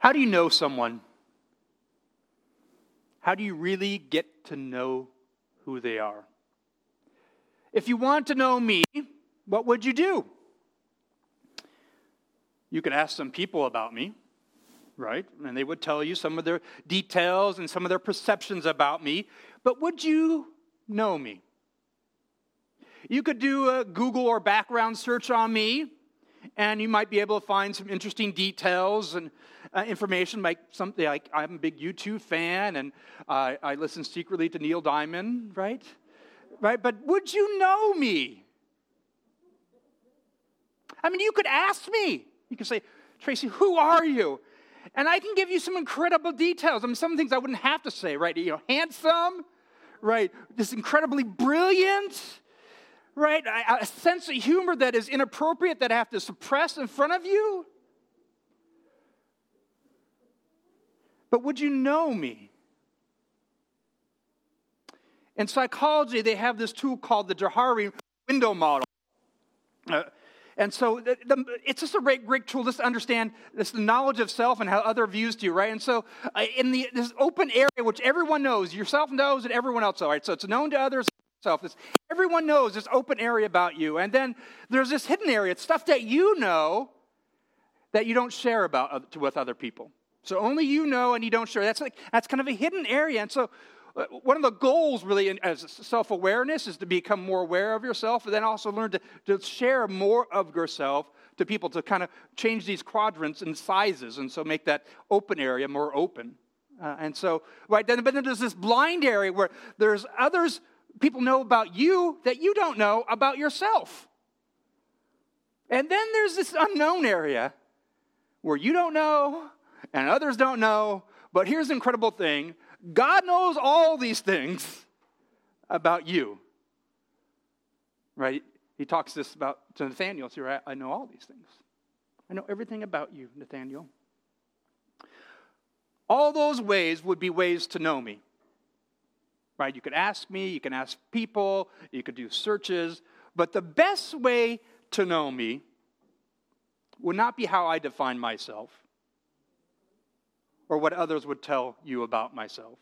How do you know someone? How do you really get to know who they are? If you want to know me, what would you do? You could ask some people about me, right? And they would tell you some of their details and some of their perceptions about me. But would you know me? You could do a Google or background search on me, and you might be able to find some interesting details and uh, information like something like I'm a big U2 fan and uh, I listen secretly to Neil Diamond, right? Right? But would you know me? I mean, you could ask me. You could say, Tracy, who are you? And I can give you some incredible details. I mean, some things I wouldn't have to say, right? You know, handsome, right? Just incredibly brilliant, right? A sense of humor that is inappropriate that I have to suppress in front of you. But would you know me? In psychology, they have this tool called the Johari window model. Uh, and so the, the, it's just a great, great tool just to understand this knowledge of self and how other views you, right? And so uh, in the, this open area, which everyone knows, yourself knows and everyone else knows, right? So it's known to others, self. This, everyone knows this open area about you. And then there's this hidden area. It's stuff that you know that you don't share about with other people. So only you know and you don't share. That's like that's kind of a hidden area. And so uh, one of the goals really in, as self-awareness is to become more aware of yourself and then also learn to, to share more of yourself to people to kind of change these quadrants and sizes and so make that open area more open uh, and so right then but then there's this blind area where there's others people know about you that you don't know about yourself and then there's this unknown area where you don't know and others don't know but here's the incredible thing God knows all these things about you. Right? He talks this about to Nathaniel. So right, I know all these things. I know everything about you, Nathaniel. All those ways would be ways to know me. Right? You could ask me, you can ask people, you could do searches, but the best way to know me would not be how I define myself or what others would tell you about myself.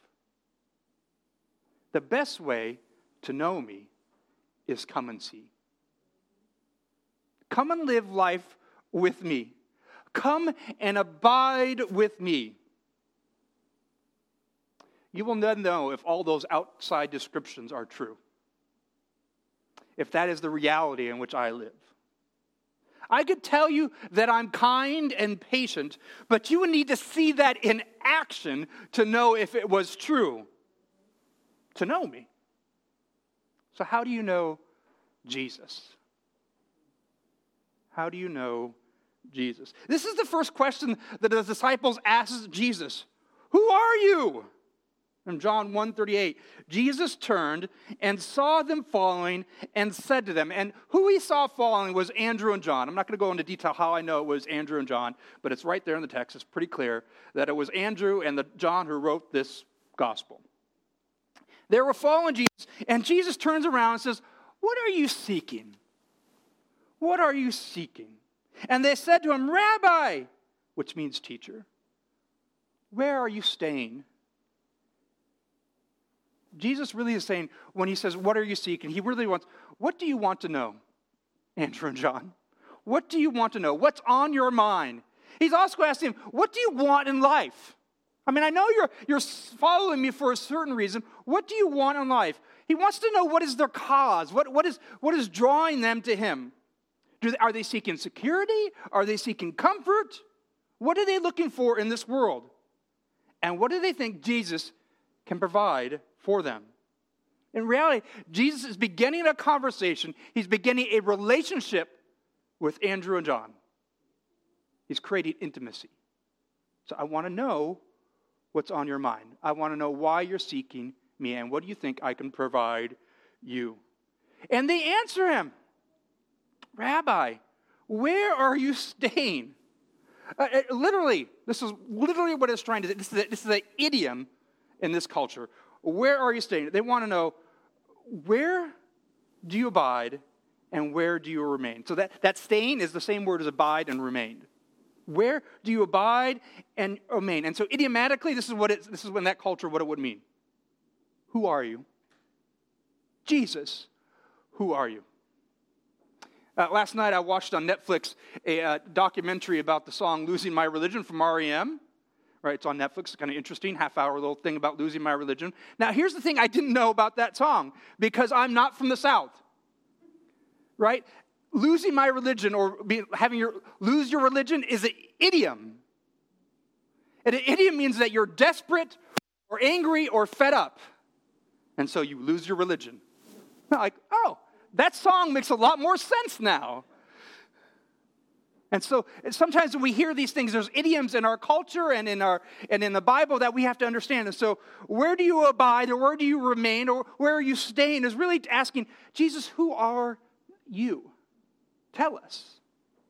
The best way to know me is come and see. Come and live life with me. Come and abide with me. You will then know if all those outside descriptions are true, if that is the reality in which I live. I could tell you that I'm kind and patient, but you would need to see that in action to know if it was true, to know me. So, how do you know Jesus? How do you know Jesus? This is the first question that the disciples asked Jesus Who are you? From John 1:38, Jesus turned and saw them following and said to them, and who he saw following was Andrew and John. I'm not going to go into detail how I know it was Andrew and John, but it's right there in the text. It's pretty clear that it was Andrew and the John who wrote this gospel. They were following Jesus, and Jesus turns around and says, What are you seeking? What are you seeking? And they said to him, Rabbi, which means teacher, where are you staying? Jesus really is saying, when he says, What are you seeking? He really wants, What do you want to know, Andrew and John? What do you want to know? What's on your mind? He's also asking him, What do you want in life? I mean, I know you're, you're following me for a certain reason. What do you want in life? He wants to know what is their cause, what, what, is, what is drawing them to him. They, are they seeking security? Are they seeking comfort? What are they looking for in this world? And what do they think Jesus can provide for them. In reality, Jesus is beginning a conversation, he's beginning a relationship with Andrew and John. He's creating intimacy. So I want to know what's on your mind. I want to know why you're seeking me and what do you think I can provide you. And they answer him Rabbi, where are you staying? Uh, uh literally, this is literally what it's trying to say. This is, this is an idiom in this culture. Where are you staying? They want to know where do you abide and where do you remain? So that, that staying is the same word as abide and remain. Where do you abide and remain? And so idiomatically, this is what it, this is when that culture what it would mean. Who are you? Jesus, who are you? Uh, last night I watched on Netflix a uh, documentary about the song Losing My Religion from REM. Right, it's on Netflix. It's kind of interesting, half hour little thing about losing my religion. Now, here's the thing I didn't know about that song because I'm not from the South. Right? Losing my religion or be, having your lose your religion is an idiom. And an idiom means that you're desperate or angry or fed up. And so you lose your religion. Like, oh, that song makes a lot more sense now. And so sometimes when we hear these things, there's idioms in our culture and in, our, and in the Bible that we have to understand. And so, where do you abide or where do you remain or where are you staying is really asking, Jesus, who are you? Tell us.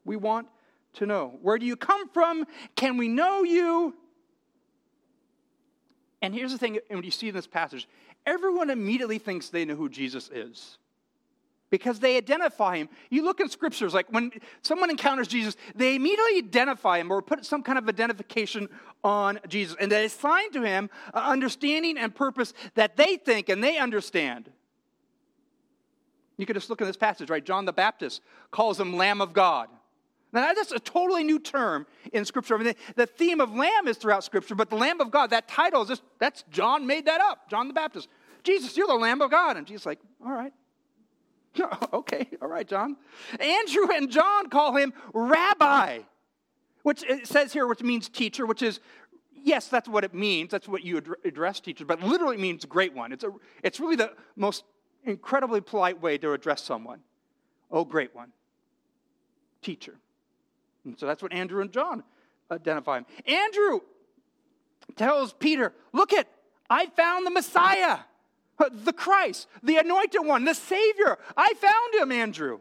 We want to know. Where do you come from? Can we know you? And here's the thing, when you see in this passage, everyone immediately thinks they know who Jesus is because they identify him. You look in scriptures, like when someone encounters Jesus, they immediately identify him or put some kind of identification on Jesus. And they assign to him an understanding and purpose that they think and they understand. You could just look in this passage, right? John the Baptist calls him Lamb of God. Now, that's a totally new term in Scripture. I mean, the theme of Lamb is throughout Scripture, but the Lamb of God, that title is just, that's John made that up, John the Baptist. Jesus, you're the Lamb of God. And Jesus like, all right, okay, all right, John. Andrew and John call him rabbi, which it says here, which means teacher, which is, yes, that's what it means. That's what you address teachers, but literally means great one. It's, a, it's really the most incredibly polite way to address someone. Oh, great one. Teacher. And so that's what Andrew and John identify him. Andrew tells Peter, look at, I found the Messiah Uh, the Christ, the anointed one, the Savior. I found him, Andrew.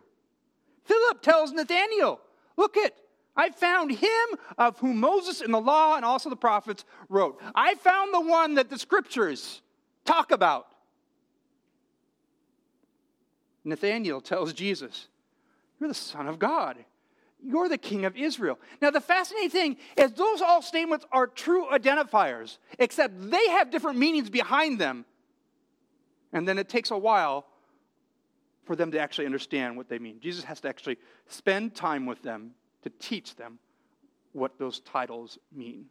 Philip tells Nathanael, Look it, I found him of whom Moses and the law and also the prophets wrote. I found the one that the scriptures talk about. Nathanael tells Jesus, You're the Son of God. You're the King of Israel. Now, the fascinating thing is, those all statements are true identifiers, except they have different meanings behind them and then it takes a while for them to actually understand what they mean. Jesus has to actually spend time with them to teach them what those titles mean.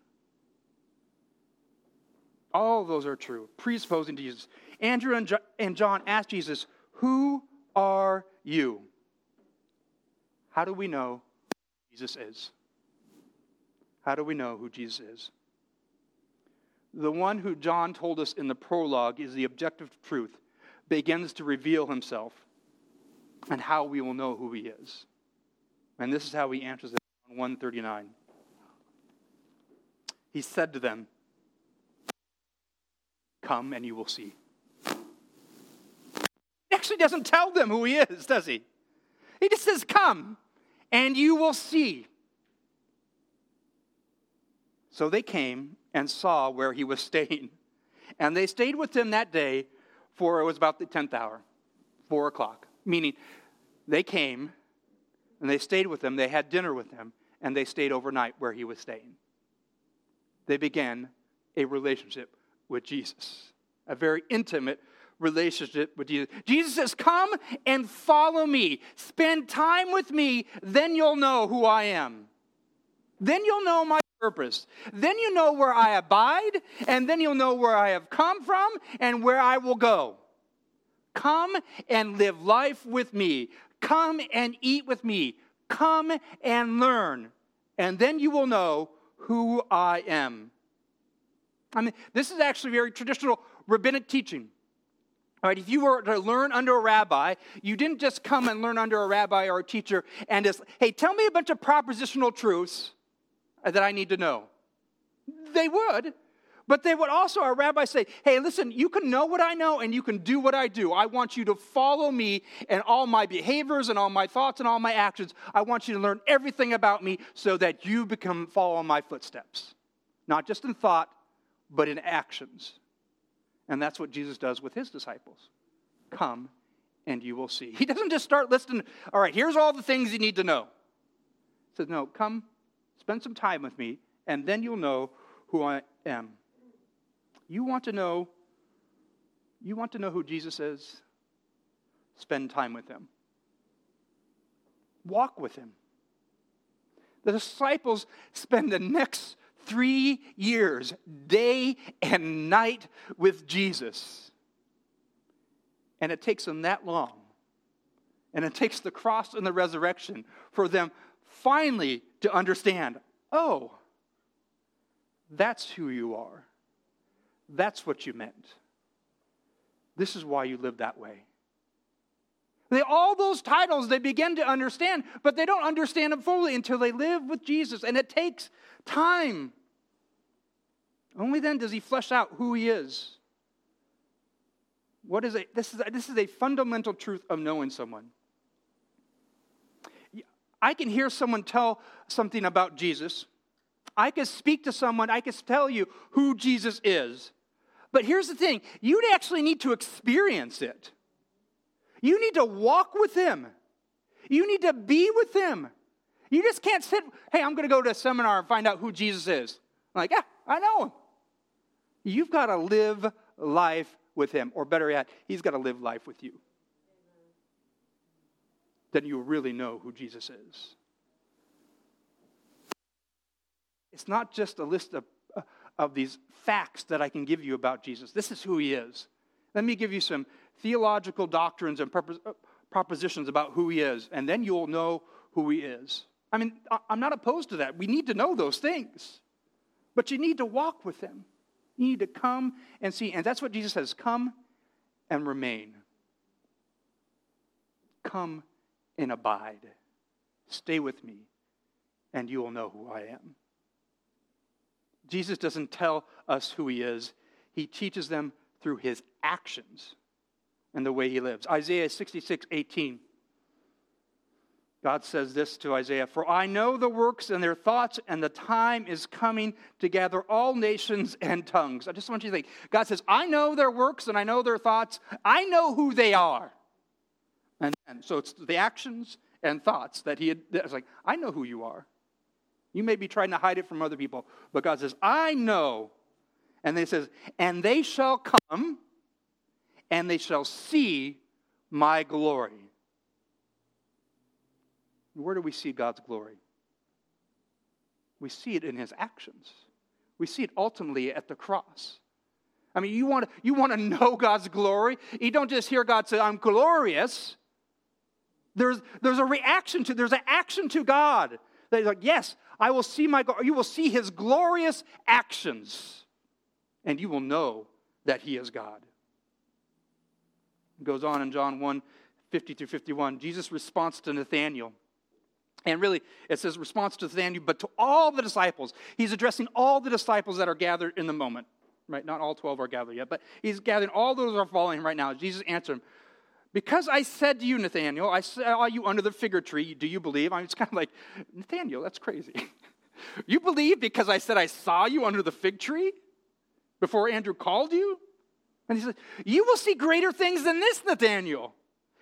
All those are true, presupposing Jesus. Andrew and, jo- and John asked Jesus, Who are you? How do we know Jesus is? How do we know who Jesus is? The one who John told us in the prologue is the objective truth, begins to reveal himself and how we will know who he is. And this is how he answers it on 139. He said to them, Come and you will see. He actually doesn't tell them who he is, does he? He just says, Come and you will see. So they came and saw where he was staying. And they stayed with him that day for it was about the 10th hour, 4 o'clock. Meaning they came and they stayed with him, they had dinner with him, and they stayed overnight where he was staying. They began a relationship with Jesus, a very intimate relationship with Jesus. Jesus says, Come and follow me. Spend time with me, then you'll know who I am. Then you'll know my purpose. Then you know where I abide, and then you'll know where I have come from and where I will go. Come and live life with me. Come and eat with me. Come and learn. And then you will know who I am. I mean, this is actually very traditional rabbinic teaching. All right, if you were to learn under a rabbi, you didn't just come and learn under a rabbi or a teacher and just, hey, tell me a bunch of propositional truths Uh, that I need to know? They would. But they would also, our rabbi say, hey, listen, you can know what I know and you can do what I do. I want you to follow me and all my behaviors and all my thoughts and all my actions. I want you to learn everything about me so that you become follow my footsteps. Not just in thought, but in actions. And that's what Jesus does with his disciples. Come and you will see. He doesn't just start listing, all right, here's all the things you need to know. He says, no, come Spend some time with me, and then you'll know who I am. You want to know you want to know who Jesus is? Spend time with him. Walk with him. The disciples spend the next three years, day and night, with Jesus. And it takes them that long. And it takes the cross and the resurrection for them finally to understand oh, that's who you are. That's what you meant. This is why you live that way. They, all those titles they begin to understand, but they don't understand them fully until they live with Jesus. And it takes time. Only then does he flesh out who he is. What is it? this, is this is a fundamental truth of knowing someone. I can hear someone tell something about Jesus. I can speak to someone, I can tell you who Jesus is. But here's the thing you'd actually need to experience it. You need to walk with Him, you need to be with Him. You just can't sit, hey, I'm going to go to a seminar and find out who Jesus is. I'm like, yeah, I know Him. You've got to live life with Him, or better yet, He's got to live life with you. Then you really know who Jesus is. It's not just a list of of these facts that I can give you about Jesus. This is who he is. Let me give you some theological doctrines and uh, propositions about who he is, and then you'll know who he is. I mean, I'm not opposed to that. We need to know those things, but you need to walk with him. You need to come and see. And that's what Jesus says come and remain. Come and abide. Stay with me, and you will know who I am. Jesus doesn't tell us who he is, he teaches them through his actions and the way he lives. Isaiah 66 18. God says this to Isaiah For I know the works and their thoughts, and the time is coming to gather all nations and tongues. I just want you to think God says, I know their works and I know their thoughts. I know who they are. And, so it's the actions and thoughts that he had. It's like, I know who you are. You may be trying to hide it from other people, but God says, I know. And he says, and they shall come and they shall see my glory. Where do we see God's glory? We see it in his actions. We see it ultimately at the cross. I mean, you want you want to know God's glory? You don't just hear God say, I'm glorious. There's, there's a reaction to, there's an action to God. That he's like, yes, I will see my God. You will see his glorious actions, and you will know that he is God. It goes on in John 1 50 through 51. Jesus' response to Nathanael. And really, it says response to Nathanael, but to all the disciples. He's addressing all the disciples that are gathered in the moment. Right? Not all 12 are gathered yet, but he's gathering all those who are following him right now. Jesus answered him, because I said to you, Nathaniel, I saw you under the fig tree, do you believe? I'm just kind of like, Nathaniel, that's crazy. you believe because I said I saw you under the fig tree before Andrew called you? And he said, You will see greater things than this, Nathaniel.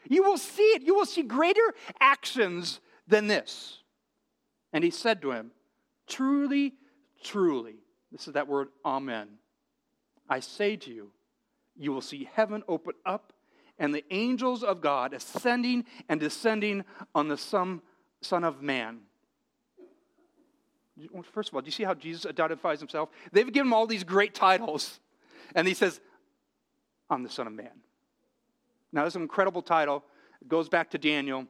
You will see it. You will see greater actions than this. And he said to him, Truly, truly, this is that word, Amen. I say to you, you will see heaven open up and the angels of God ascending and descending on the Son, of Man. First of all, do you see how Jesus identifies himself? They've given him all these great titles, and he says, I'm the Son of Man. Now, this is an incredible title. It goes back to Daniel.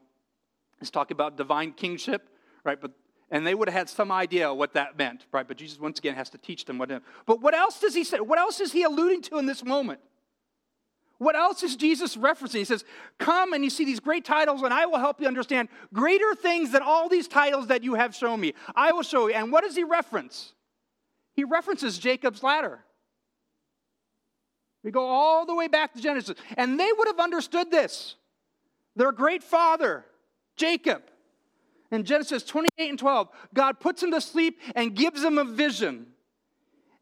It's talking about divine kingship, right? But and they would have had some idea what that meant, right? But Jesus once again has to teach them what. But what else does he say? What else is he alluding to in this moment? What else is Jesus referencing? He says, Come and you see these great titles, and I will help you understand greater things than all these titles that you have shown me. I will show you. And what does he reference? He references Jacob's ladder. We go all the way back to Genesis. And they would have understood this. Their great father, Jacob, in Genesis 28 and 12, God puts him to sleep and gives him a vision.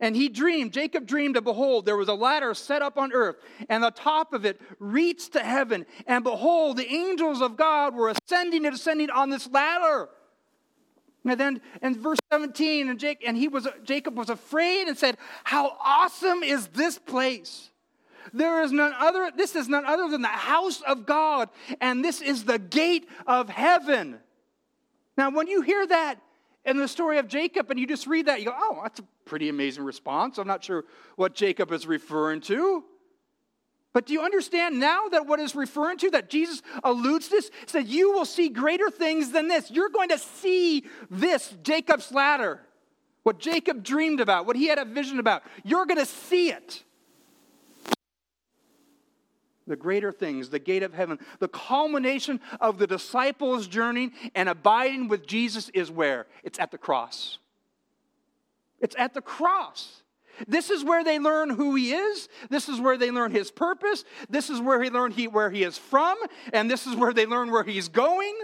And he dreamed, Jacob dreamed, and behold, there was a ladder set up on earth, and the top of it reached to heaven. And behold, the angels of God were ascending and descending on this ladder. And then in verse 17, and, Jake, and he was, Jacob was afraid and said, How awesome is this place! There is none other, this is none other than the house of God, and this is the gate of heaven. Now, when you hear that in the story of Jacob and you just read that, you go, Oh, that's a pretty amazing response. I'm not sure what Jacob is referring to. But do you understand now that what is referring to, that Jesus alludes to this, is that you will see greater things than this. You're going to see this, Jacob's ladder, what Jacob dreamed about, what he had a vision about. You're going to see it. The greater things, the gate of heaven, the culmination of the disciples' journey and abiding with Jesus is where? It's at the cross. It's at the cross. This is where they learn who he is. This is where they learn his purpose. This is where he learn he, where he is from. And this is where they learn where he's going.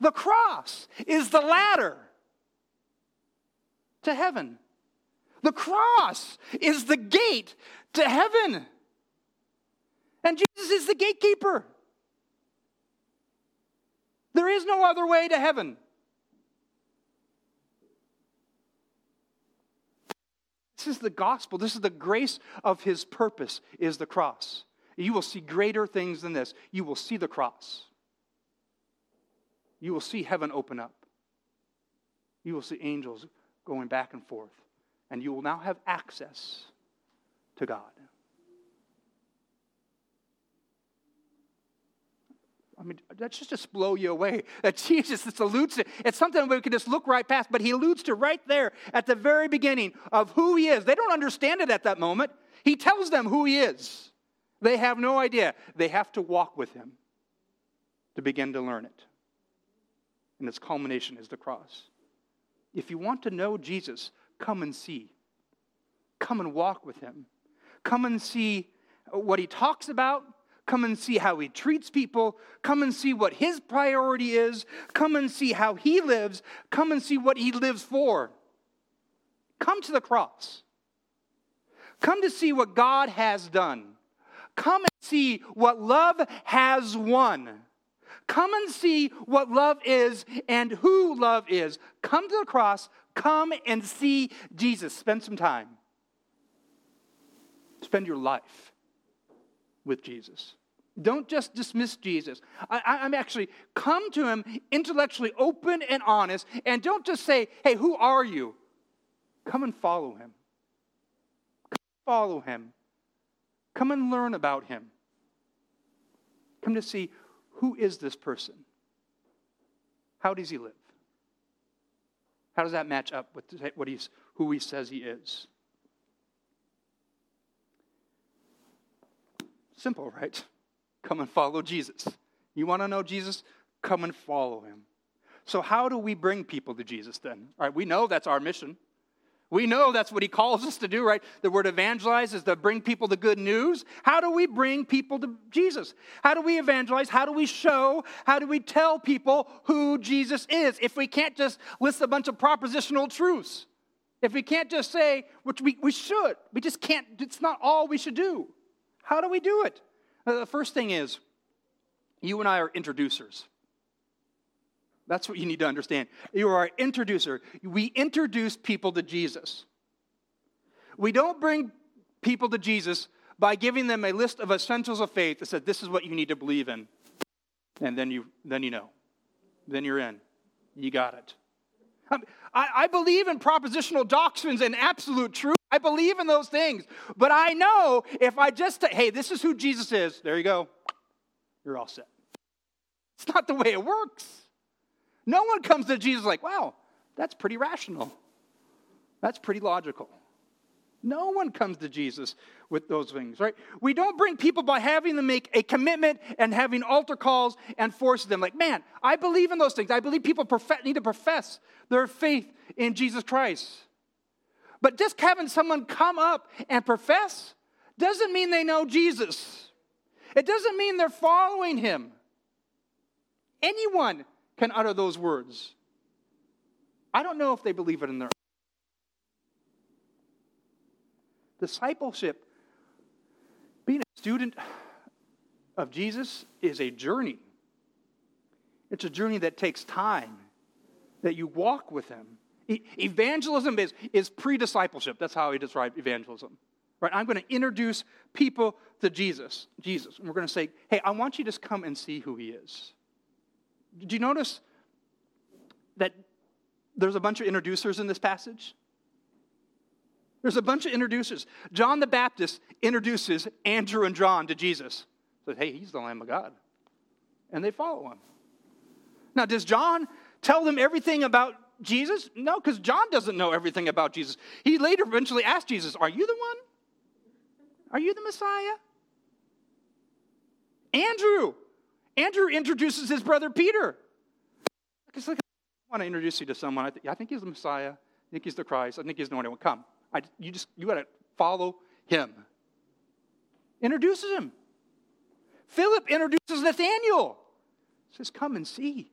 The cross is the ladder to heaven. The cross is the gate to heaven. And Jesus is the gatekeeper. There is no other way to heaven. This is the gospel. This is the grace of his purpose is the cross. You will see greater things than this. You will see the cross. You will see heaven open up. You will see angels going back and forth. And you will now have access to God. Mean, that should just blow you away. That Jesus just alludes to it's something we can just look right past, but he alludes to right there at the very beginning of who he is. They don't understand it at that moment. He tells them who he is. They have no idea. They have to walk with him to begin to learn it. And its culmination is the cross. If you want to know Jesus, come and see. Come and walk with him. Come and see what he talks about Come and see how he treats people. Come and see what his priority is. Come and see how he lives. Come and see what he lives for. Come to the cross. Come to see what God has done. Come and see what love has won. Come and see what love is and who love is. Come to the cross. Come and see Jesus. Spend some time. Spend your life with Jesus. Don't just dismiss Jesus. I, am actually come to him intellectually open and honest, and don't just say, hey, who are you? Come and follow him. Come follow him. Come and learn about him. Come to see who is this person? How does he live? How does that match up with what he's, who he says he is? Simple, right? Come and follow Jesus. You want to know Jesus? Come and follow him. So, how do we bring people to Jesus then? All right, we know that's our mission. We know that's what he calls us to do, right? The word evangelize is to bring people the good news. How do we bring people to Jesus? How do we evangelize? How do we show? How do we tell people who Jesus is if we can't just list a bunch of propositional truths? If we can't just say, which we, we should, we just can't, it's not all we should do. How do we do it? Uh, the first thing is, you and I are introducers. That's what you need to understand. You are an introducer. We introduce people to Jesus. We don't bring people to Jesus by giving them a list of essentials of faith that says this is what you need to believe in. And then you, then you know. Then you're in. You got it. I, believe in propositional doctrines and absolute truth. I believe in those things. But I know if I just, hey, this is who Jesus is, there you go. You're all set. It's not the way it works. No one comes to Jesus like, wow, that's pretty rational. That's pretty logical. No one comes to Jesus with those things, right? We don't bring people by having them make a commitment and having altar calls and force them. Like, man, I believe in those things. I believe people need to profess their faith in Jesus Christ. But just having someone come up and profess doesn't mean they know Jesus. It doesn't mean they're following him. Anyone can utter those words. I don't know if they believe it in their discipleship. Being a student of Jesus is a journey. It's a journey that takes time. that you walk with him. Evangelism is, is pre discipleship. That's how he described evangelism. Right? I'm going to introduce people to Jesus. Jesus. And we're going to say, hey, I want you to just come and see who he is. Did you notice that there's a bunch of introducers in this passage? There's a bunch of introducers. John the Baptist introduces Andrew and John to Jesus. Says, hey, he's the Lamb of God. And they follow him. Now, does John tell them everything about Jesus? No, because John doesn't know everything about Jesus. He later eventually asked Jesus, Are you the one? Are you the Messiah? Andrew. Andrew introduces his brother Peter. I want to introduce you to someone. I, th- I think he's the Messiah. I think he's the Christ. I think he's the one who will come. I, you just you got to follow him. Introduces him. Philip introduces Nathaniel. Says, "Come and see."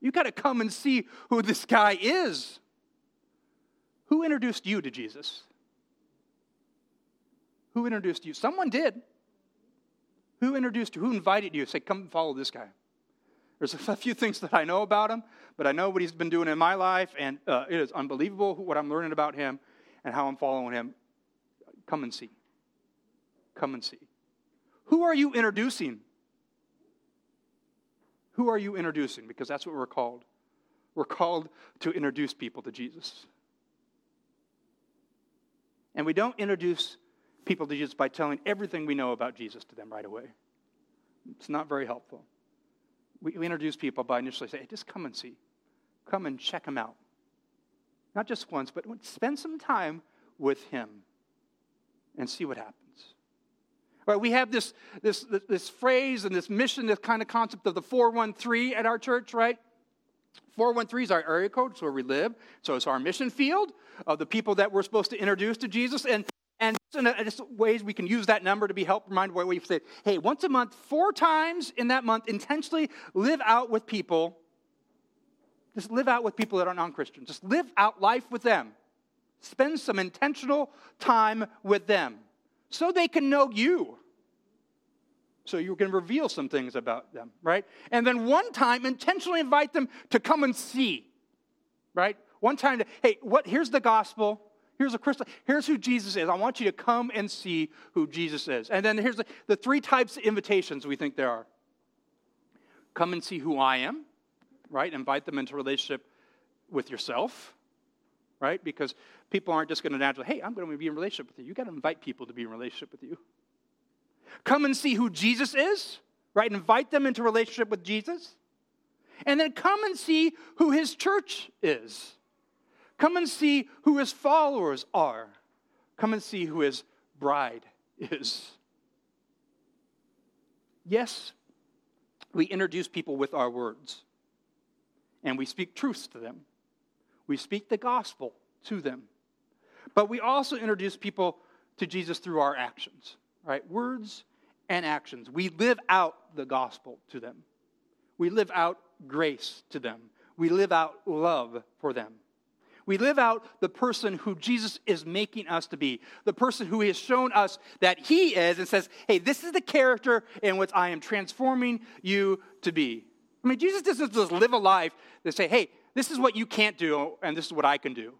You got to come and see who this guy is. Who introduced you to Jesus? Who introduced you? Someone did. Who introduced you? Who invited you? Say, come and follow this guy. There's a few things that I know about him, but I know what he's been doing in my life, and uh, it is unbelievable what I'm learning about him and how I'm following him. Come and see. Come and see. Who are you introducing? Who are you introducing? Because that's what we're called. We're called to introduce people to Jesus. And we don't introduce people to Jesus by telling everything we know about Jesus to them right away. It's not very helpful. We, we introduce people by initially saying, hey, just come and see. Come and check him out. Not just once, but spend some time with him and see what happens. Right, we have this, this, this phrase and this mission, this kind of concept of the 413 at our church, right? 413 is our area code, it's where we live. So it's our mission field of the people that we're supposed to introduce to Jesus. And, and just ways we can use that number to be help remind where we say, hey, once a month, four times in that month, intentionally live out with people. Just live out with people that are non Christian. Just live out life with them. Spend some intentional time with them so they can know you. So you can reveal some things about them, right? And then one time, intentionally invite them to come and see, right? One time, to, hey, what? Here's the gospel. Here's a crystal. Here's who Jesus is. I want you to come and see who Jesus is. And then here's the, the three types of invitations we think there are. Come and see who I am, right? Invite them into relationship with yourself, right? Because people aren't just going to naturally, hey, I'm going to be in relationship with you. You got to invite people to be in relationship with you. Come and see who Jesus is, right? Invite them into relationship with Jesus. And then come and see who his church is. Come and see who his followers are. Come and see who his bride is. Yes, we introduce people with our words, and we speak truths to them. We speak the gospel to them. But we also introduce people to Jesus through our actions, right? Words and actions. We live out the gospel to them. We live out grace to them. We live out love for them. We live out the person who Jesus is making us to be, the person who has shown us that he is and says, hey, this is the character in which I am transforming you to be. I mean, Jesus doesn't just live a life that say, hey, this is what you can't do and this is what I can do.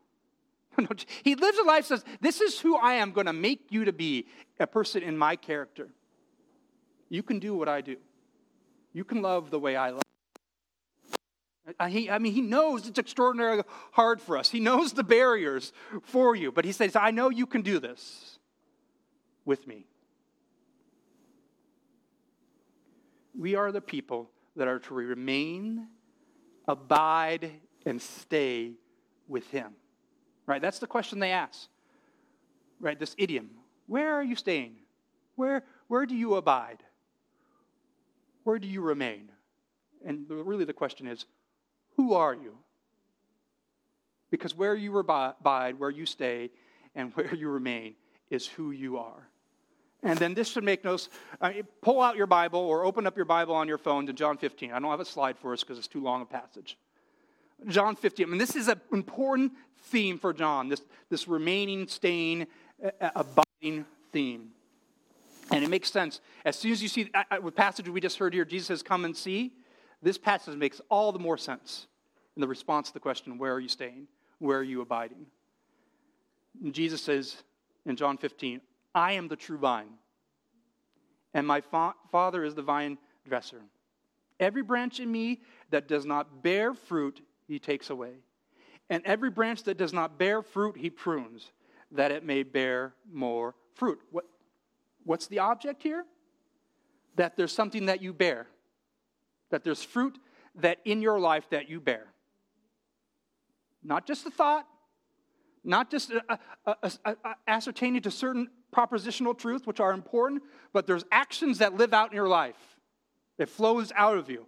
he lives a life says, this is who I am going to make you to be, a person in my character. You can do what I do. You can love the way I love. I mean, he knows it's extraordinarily hard for us. He knows the barriers for you, but he says, I know you can do this with me. We are the people that are to remain, abide, and stay with him. Right? That's the question they ask. Right? This idiom. Where are you staying? Where, where do you abide? Where do you remain? And really the question is, who are you? Because where you abide, where you stay, and where you remain is who you are. And then this should make no. Uh, pull out your Bible or open up your Bible on your phone to John 15. I don't have a slide for us because it's too long a passage. John 15. I mean, this is an important theme for John. This this remaining, staying, uh, uh abiding theme. And it makes sense. As soon as you see the passage we just heard here, Jesus says, Come and see, this passage makes all the more sense. in the response to the question, Where are you staying? Where are you abiding? And Jesus says in John 15, I am the true vine, and my fa- Father is the vine dresser. Every branch in me that does not bear fruit, he takes away. And every branch that does not bear fruit, he prunes, that it may bear more fruit. What, what's the object here? That there's something that you bear, that there's fruit that in your life that you bear. Not just a thought, not just a, a, a, ascertaining to certain propositional truths, which are important, but there's actions that live out in your life. It flows out of you.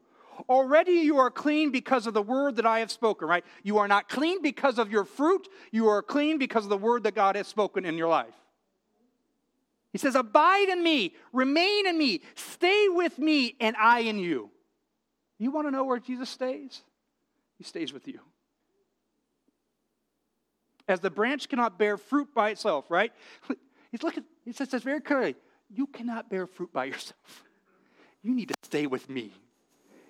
Already you are clean because of the word that I have spoken, right? You are not clean because of your fruit. You are clean because of the word that God has spoken in your life. He says, Abide in me, remain in me, stay with me, and I in you. You want to know where Jesus stays? He stays with you. As the branch cannot bear fruit by itself, right? He's looking, he says this very clearly. You cannot bear fruit by yourself. You need to stay with me.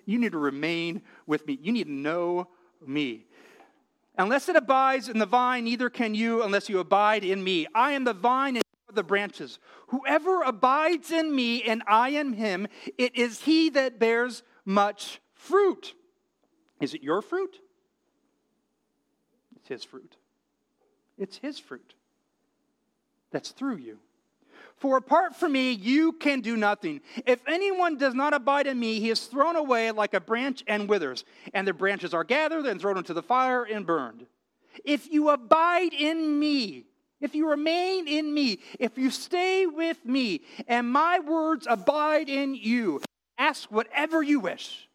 You need to remain with me. You need to know me. Unless it abides in the vine, neither can you unless you abide in me. I am the vine and the branches. Whoever abides in me and I in him, it is he that bears much fruit. Is it your fruit? It's his fruit. It's his fruit that's through you. For apart from me, you can do nothing. If anyone does not abide in me, he is thrown away like a branch and withers, and the branches are gathered and thrown into the fire and burned. If you abide in me, if you remain in me, if you stay with me, and my words abide in you, ask whatever you wish,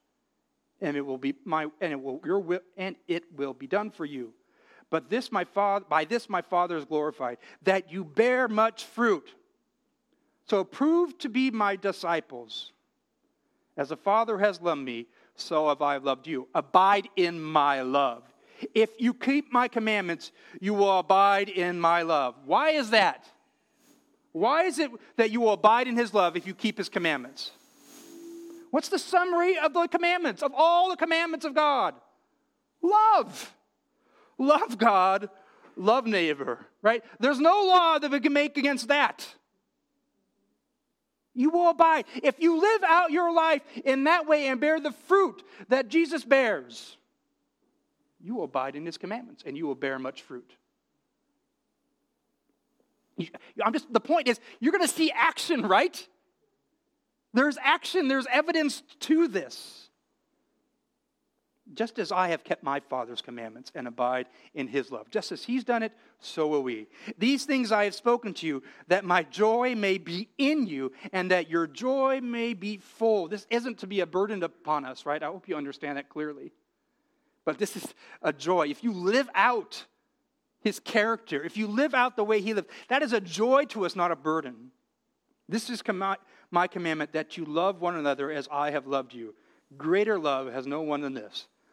and it will be my and it will your will and it will be done for you. But this my father by this my father is glorified, that you bear much fruit so prove to be my disciples. As the Father has loved me, so have I loved you. Abide in my love. If you keep my commandments, you will abide in my love. Why is that? Why is it that you will abide in his love if you keep his commandments? What's the summary of the commandments, of all the commandments of God? Love. Love God, love neighbor, right? There's no law that we can make against that. You will abide. If you live out your life in that way and bear the fruit that Jesus bears, you will abide in his commandments and you will bear much fruit. I'm just the point is you're going to see action, right? There's action, there's evidence to this. Just as I have kept my Father's commandments and abide in his love, just as he's done it, so will we. These things I have spoken to you, that my joy may be in you, and that your joy may be full. This isn't to be a burden upon us, right? I hope you understand that clearly. But this is a joy. If you live out his character, if you live out the way he lived, that is a joy to us, not a burden. This is my commandment that you love one another as I have loved you. Greater love has no one than this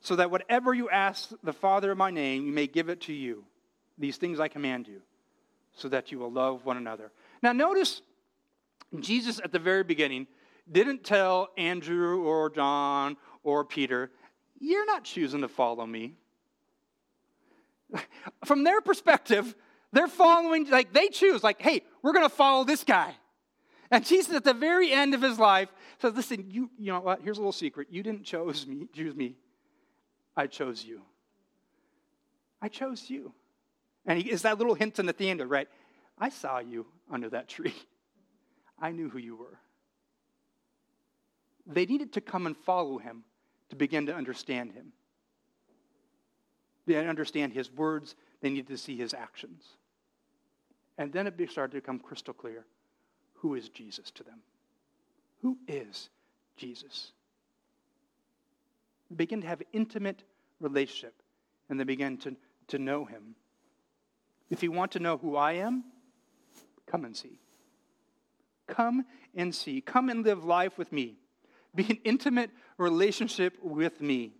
so that whatever you ask the Father in my name, you may give it to you. These things I command you, so that you will love one another. Now, notice Jesus at the very beginning didn't tell Andrew or John or Peter, You're not choosing to follow me. From their perspective, they're following, like they choose, like, hey, we're going to follow this guy. And Jesus, at the very end of his life, says, Listen, you, you know what? Here's a little secret. You didn't choose me, choose me. I chose you. I chose you. And he is that little hint in the end, right? I saw you under that tree. I knew who you were. They needed to come and follow him to begin to understand him. They understand his words, they needed to see his actions. And then it started to become crystal clear who is Jesus to them? Who is Jesus? Begin to have intimate relationship and they begin to to know him. If you want to know who I am, come and see. Come and see. Come and live life with me. Be an intimate relationship with me.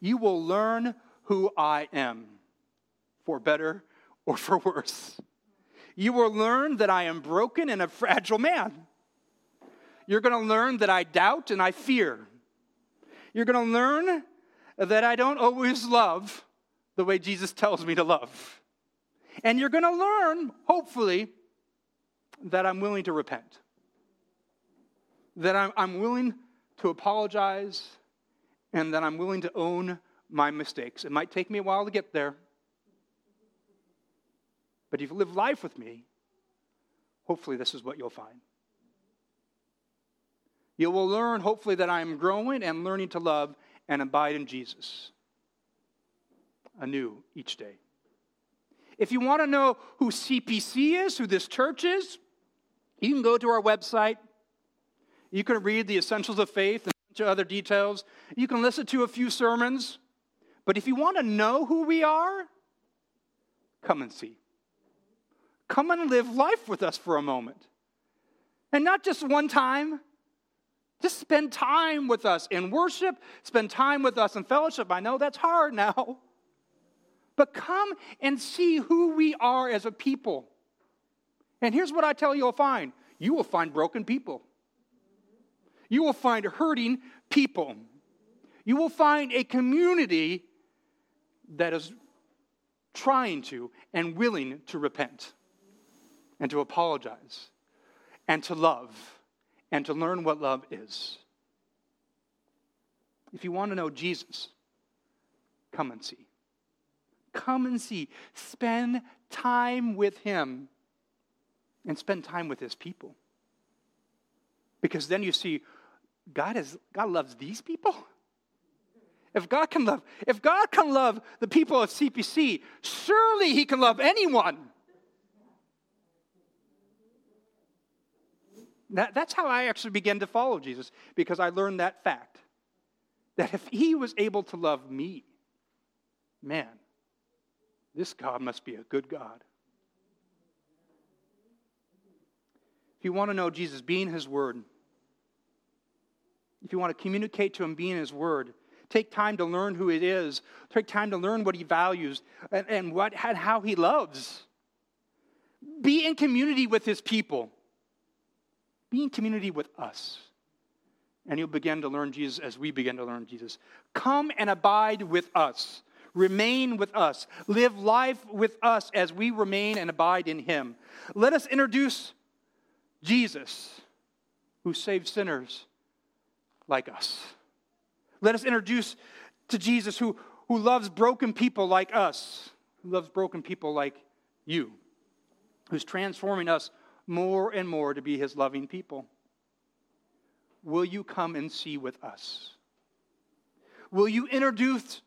You will learn who I am, for better or for worse. You will learn that I am broken and a fragile man. You're going to learn that I doubt and I fear. You're going to learn that I don't always love the way Jesus tells me to love. And you're going to learn, hopefully, that I'm willing to repent, that I'm, I'm willing to apologize, and that I'm willing to own my mistakes. It might take me a while to get there, but if you live life with me, hopefully, this is what you'll find. You will learn, hopefully, that I am growing and learning to love and abide in Jesus anew each day. If you want to know who CPC is, who this church is, you can go to our website. You can read the essentials of faith and a bunch of other details. You can listen to a few sermons. But if you want to know who we are, come and see. Come and live life with us for a moment. And not just one time, just spend time with us in worship, spend time with us in fellowship. I know that's hard now. But come and see who we are as a people. And here's what I tell you you'll find you will find broken people, you will find hurting people, you will find a community that is trying to and willing to repent and to apologize and to love and to learn what love is. If you want to know Jesus, come and see. Come and see. Spend time with Him and spend time with His people. Because then you see, God, is, God loves these people. If God can love, if God can love the people of CPC, surely He can love anyone. That, that's how I actually began to follow Jesus, because I learned that fact. That if he was able to love me, man, this God must be a good God. If you want to know Jesus, being his word, if you want to communicate to him being his word, take time to learn who it is, take time to learn what he values and, and what and how he loves. Be in community with his people. Be in community with us. And you'll begin to learn Jesus as we begin to learn Jesus. Come and abide with us. Remain with us. Live life with us as we remain and abide in Him. Let us introduce Jesus, who saves sinners like us. Let us introduce to Jesus, who, who loves broken people like us, who loves broken people like you, who's transforming us more and more to be his loving people. Will you come and see with us? Will you introduce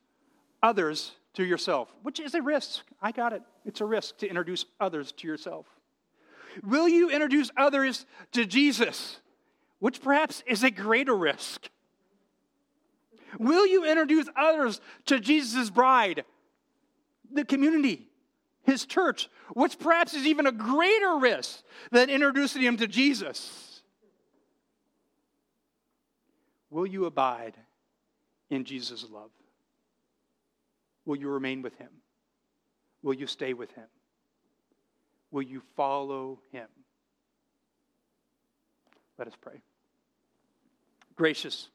others to yourself? Which is a risk. I got it. It's a risk to introduce others to yourself. Will you introduce others to Jesus? Which perhaps is a greater risk. Will you introduce others to Jesus' bride, the community? His church, which perhaps is even a greater risk than introducing him to Jesus. Will you abide in Jesus' love? Will you remain with him? Will you stay with him? Will you follow him? Let us pray. Gracious